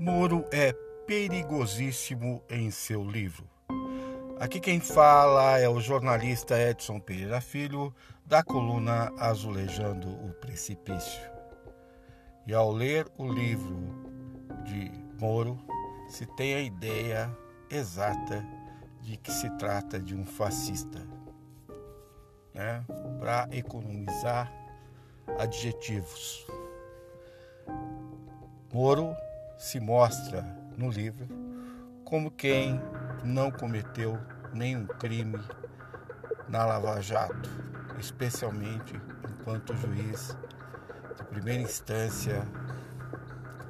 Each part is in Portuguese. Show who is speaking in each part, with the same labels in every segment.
Speaker 1: Moro é perigosíssimo em seu livro. Aqui quem fala é o jornalista Edson Pereira Filho, da coluna Azulejando o Precipício. E ao ler o livro de Moro, se tem a ideia exata de que se trata de um fascista. Né? Para economizar adjetivos. Moro se mostra no livro como quem não cometeu nenhum crime na Lava Jato, especialmente enquanto juiz de primeira instância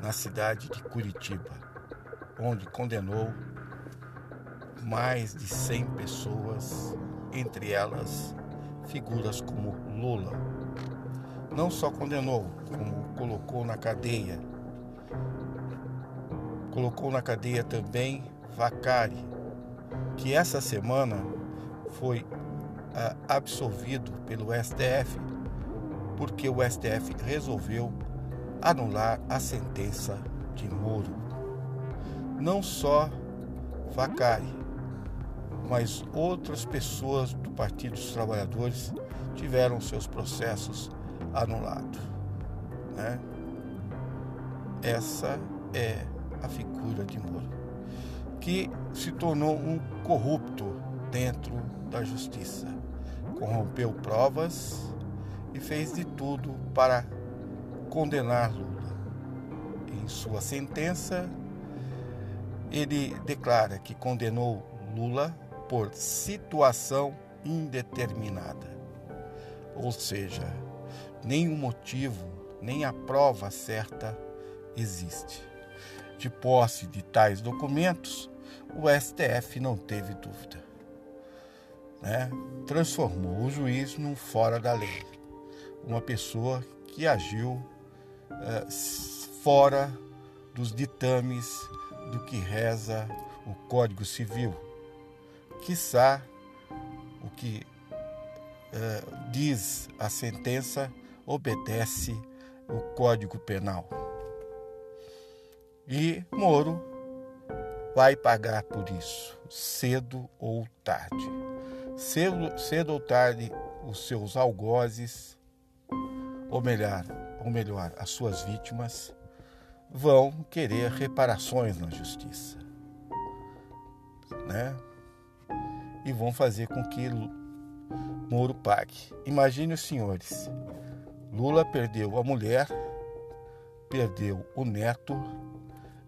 Speaker 1: na cidade de Curitiba, onde condenou mais de 100 pessoas, entre elas figuras como Lula. Não só condenou, como colocou na cadeia. Colocou na cadeia também Vacari, que essa semana foi ah, absolvido pelo STF, porque o STF resolveu anular a sentença de Moro. Não só Vacari, mas outras pessoas do Partido dos Trabalhadores tiveram seus processos anulados. Né? Essa é a figura de Moro, que se tornou um corrupto dentro da justiça. Corrompeu provas e fez de tudo para condenar Lula. Em sua sentença, ele declara que condenou Lula por situação indeterminada. Ou seja, nenhum motivo, nem a prova certa existe. De posse de tais documentos, o STF não teve dúvida. Né? Transformou o juiz num fora da lei, uma pessoa que agiu uh, fora dos ditames do que reza o Código Civil quiçá o que é, diz a sentença obedece o Código Penal. E Moro vai pagar por isso, cedo ou tarde. Cedo, cedo ou tarde, os seus algozes, ou melhor, ou melhor, as suas vítimas, vão querer reparações na justiça. Né? e vão fazer com que Moro pague. Imagine os senhores: Lula perdeu a mulher, perdeu o neto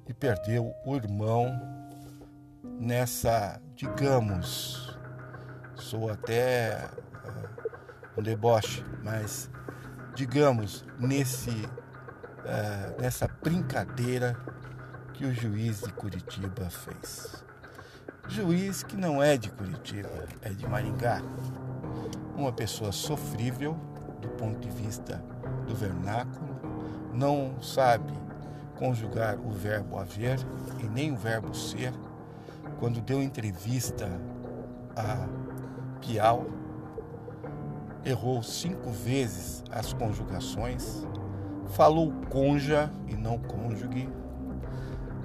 Speaker 1: e perdeu o irmão nessa, digamos, sou até uh, um deboche, mas digamos, nesse, uh, nessa brincadeira que o juiz de Curitiba fez. Juiz que não é de Curitiba, é de Maringá. Uma pessoa sofrível do ponto de vista do vernáculo, não sabe conjugar o verbo haver e nem o verbo ser. Quando deu entrevista a Piau, errou cinco vezes as conjugações, falou conja e não cônjuge.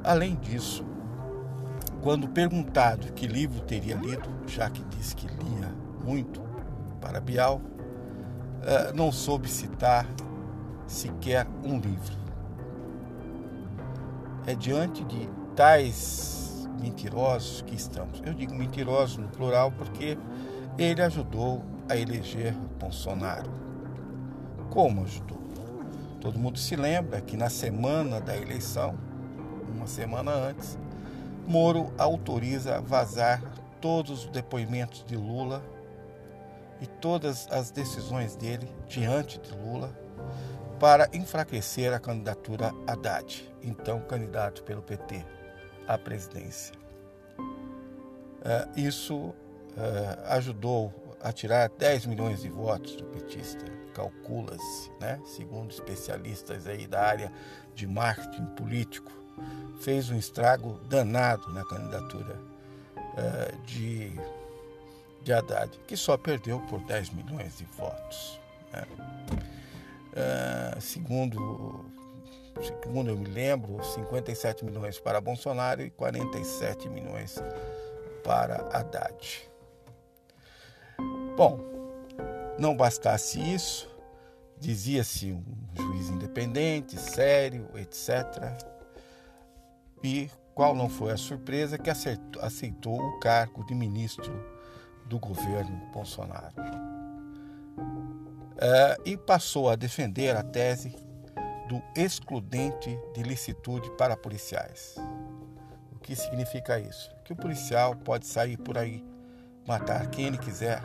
Speaker 1: Além disso, quando perguntado que livro teria lido, já que disse que lia muito para Bial, eh, não soube citar sequer um livro. É diante de tais mentirosos que estamos. Eu digo mentirosos no plural porque ele ajudou a eleger Bolsonaro. Como ajudou? Todo mundo se lembra que na semana da eleição, uma semana antes, Moro autoriza vazar todos os depoimentos de Lula e todas as decisões dele diante de Lula para enfraquecer a candidatura Haddad, então candidato pelo PT à presidência. É, isso é, ajudou a tirar 10 milhões de votos do petista, calcula-se, né? segundo especialistas aí da área de marketing político fez um estrago danado na candidatura uh, de, de Haddad, que só perdeu por 10 milhões de votos. Né? Uh, segundo segundo eu me lembro, 57 milhões para Bolsonaro e 47 milhões para Haddad. Bom, não bastasse isso, dizia-se um juiz independente, sério, etc. E qual não foi a surpresa que aceitou o cargo de ministro do governo Bolsonaro. É, e passou a defender a tese do excludente de licitude para policiais. O que significa isso? Que o policial pode sair por aí, matar quem ele quiser,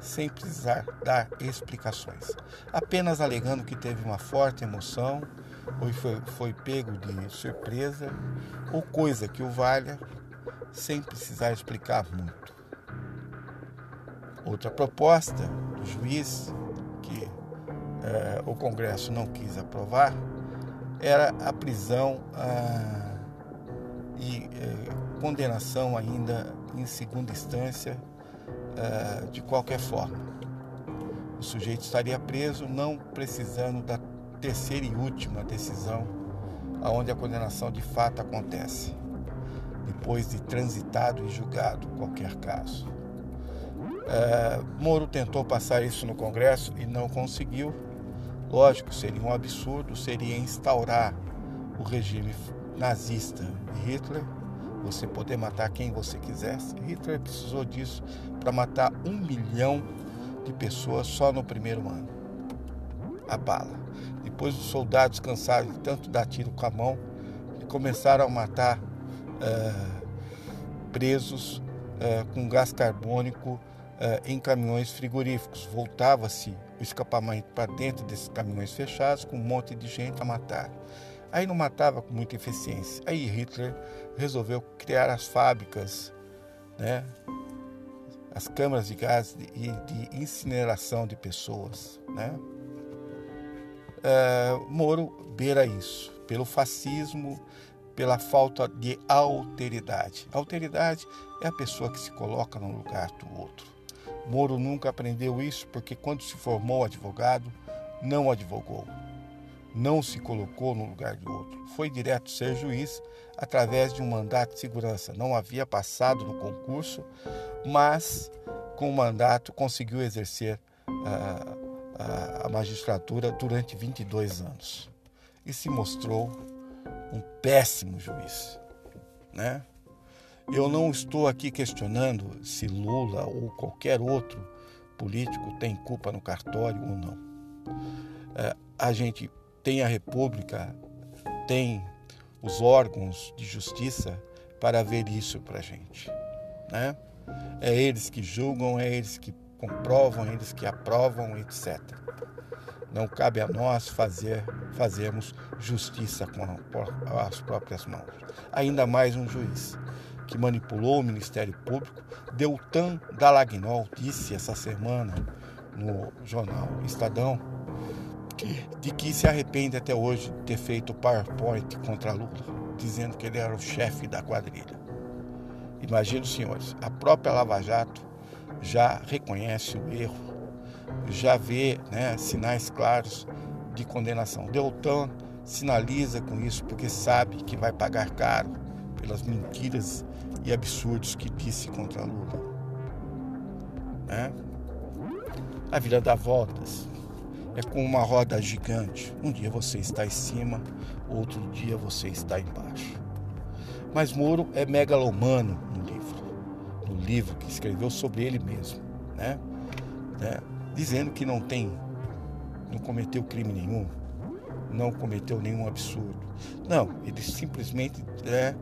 Speaker 1: sem precisar dar explicações, apenas alegando que teve uma forte emoção ou foi, foi pego de surpresa ou coisa que o valha, sem precisar explicar muito. Outra proposta do juiz, eh, o Congresso não quis aprovar, era a prisão ah, e eh, condenação ainda em segunda instância ah, de qualquer forma. O sujeito estaria preso não precisando da terceira e última decisão, aonde a condenação de fato acontece, depois de transitado e julgado qualquer caso. É, Moro tentou passar isso no Congresso e não conseguiu. Lógico, seria um absurdo, seria instaurar o regime nazista de Hitler, você poder matar quem você quisesse. Hitler precisou disso para matar um milhão de pessoas só no primeiro ano. A bala. Depois os soldados cansaram de tanto dar tiro com a mão e começaram a matar uh, presos uh, com gás carbônico uh, em caminhões frigoríficos. Voltava-se o escapamento para dentro desses caminhões fechados com um monte de gente a matar. Aí não matava com muita eficiência. Aí Hitler resolveu criar as fábricas, né? as câmaras de gás e de, de incineração de pessoas. Né? uh, Moro beira isso, pelo fascismo, pela falta de alteridade. Alteridade é a pessoa que se coloca no lugar do outro. Moro nunca aprendeu isso porque, quando se formou advogado, não advogou, não se colocou no lugar de outro. Foi direto ser juiz através de um mandato de segurança. Não havia passado no concurso, mas com o mandato conseguiu exercer uh, a magistratura durante 22 anos e se mostrou um péssimo juiz, né? Eu não estou aqui questionando se Lula ou qualquer outro político tem culpa no cartório ou não. É, a gente tem a República, tem os órgãos de justiça para ver isso para a gente, né? É eles que julgam, é eles que comprovam, eles que aprovam, etc. Não cabe a nós fazer fazermos justiça com as próprias mãos. Ainda mais um juiz que manipulou o Ministério Público. Deltan Dallagnol disse essa semana no jornal Estadão de que se arrepende até hoje de ter feito PowerPoint contra Lula, dizendo que ele era o chefe da quadrilha. Imagina, senhores, a própria Lava Jato já reconhece o erro, já vê né, sinais claros de condenação. Deltan sinaliza com isso porque sabe que vai pagar caro pelas mentiras e absurdos que disse contra Lula. Né? A vida dá voltas. É como uma roda gigante. Um dia você está em cima, outro dia você está embaixo. Mas Moro é megalomano no livro no livro que escreveu sobre ele mesmo, né? né? Dizendo que não tem, não cometeu crime nenhum, não cometeu nenhum absurdo. Não, ele simplesmente é,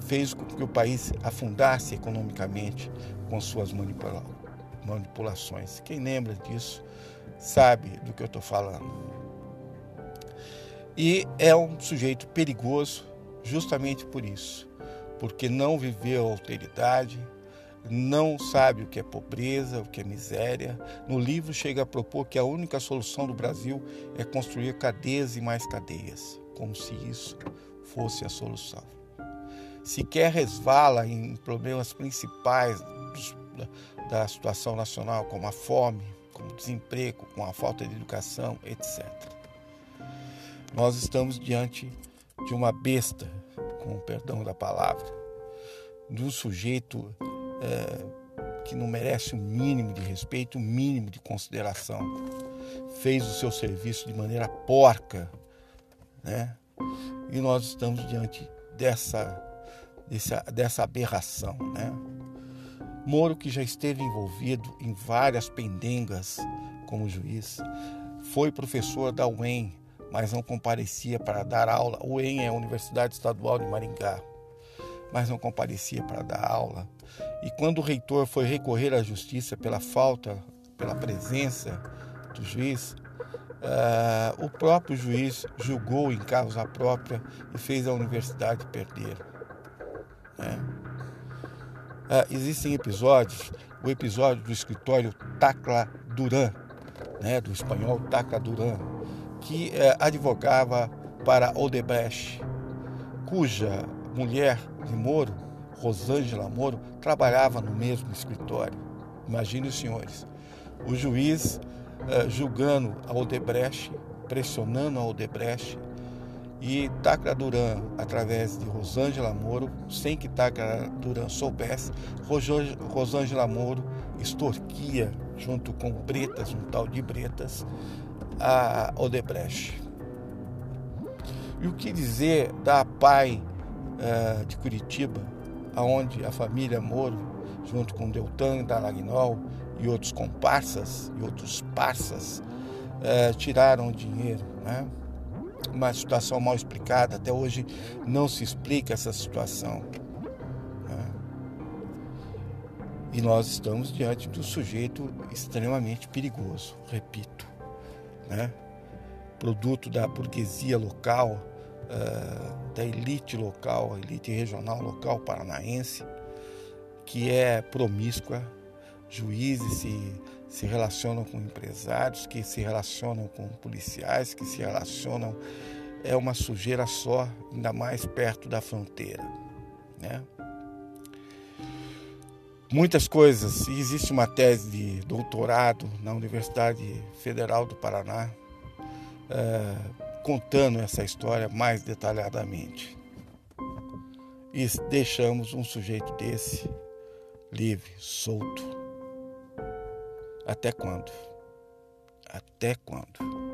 Speaker 1: fez com que o país afundasse economicamente com suas manipula manipulações. Quem lembra disso sabe do que eu estou falando. E é um sujeito perigoso justamente por isso porque não viveu a alteridade, não sabe o que é pobreza, o que é miséria. No livro chega a propor que a única solução do Brasil é construir cadeias e mais cadeias, como se isso fosse a solução. Sequer resvala em problemas principais dos, da, da situação nacional, como a fome, como o desemprego, com a falta de educação, etc. Nós estamos diante de uma besta, com o perdão da palavra, de um sujeito é, que não merece o um mínimo de respeito, o um mínimo de consideração. Fez o seu serviço de maneira porca, né? E nós estamos diante dessa, dessa, dessa aberração, né? Moro, que já esteve envolvido em várias pendengas como juiz, foi professor da UEM, mas não comparecia para dar aula. UEM é a Universidade Estadual de Maringá, mas não comparecia para dar aula. E quando o reitor foi recorrer à justiça pela falta, pela presença do juiz, uh, o próprio juiz julgou em causa própria e fez a universidade perder. Né? Uh, existem episódios, o episódio do escritório Tacla Duran, né, do espanhol Tacla Duran, que uh, advogava para Odebrecht, cuja mulher de Moro, Rosângela Moro, trabalhava no mesmo escritório. Imagine os senhores, o juiz uh, julgando a Odebrecht, pressionando a Odebrecht, e Tacla Duran, através de Rosângela Moro, sem que Tacla Duran soubesse, Rosângela Moro extorquia, junto com Bretas, um tal de Bretas, a Odebrecht. E o que dizer da PAI uh, de Curitiba, aonde a família Moro, junto com Deltan Dalagnol e outros comparsas e outros parças, uh, tiraram o dinheiro, né? uma situação mal explicada. Até hoje não se explica essa situação. Né? E nós estamos diante de um sujeito extremamente perigoso, repito. Né? Produto da burguesia local, uh, da elite local, elite regional local paranaense, que é promíscua, juízes se se relacionam com empresários, que se relacionam com policiais, que se relacionam. É uma sujeira só, ainda mais perto da fronteira. Né? Muitas coisas. Existe uma tese de doutorado na Universidade Federal do Paraná é, contando essa história mais detalhadamente. E deixamos um sujeito desse livre, solto até quando? Até quando?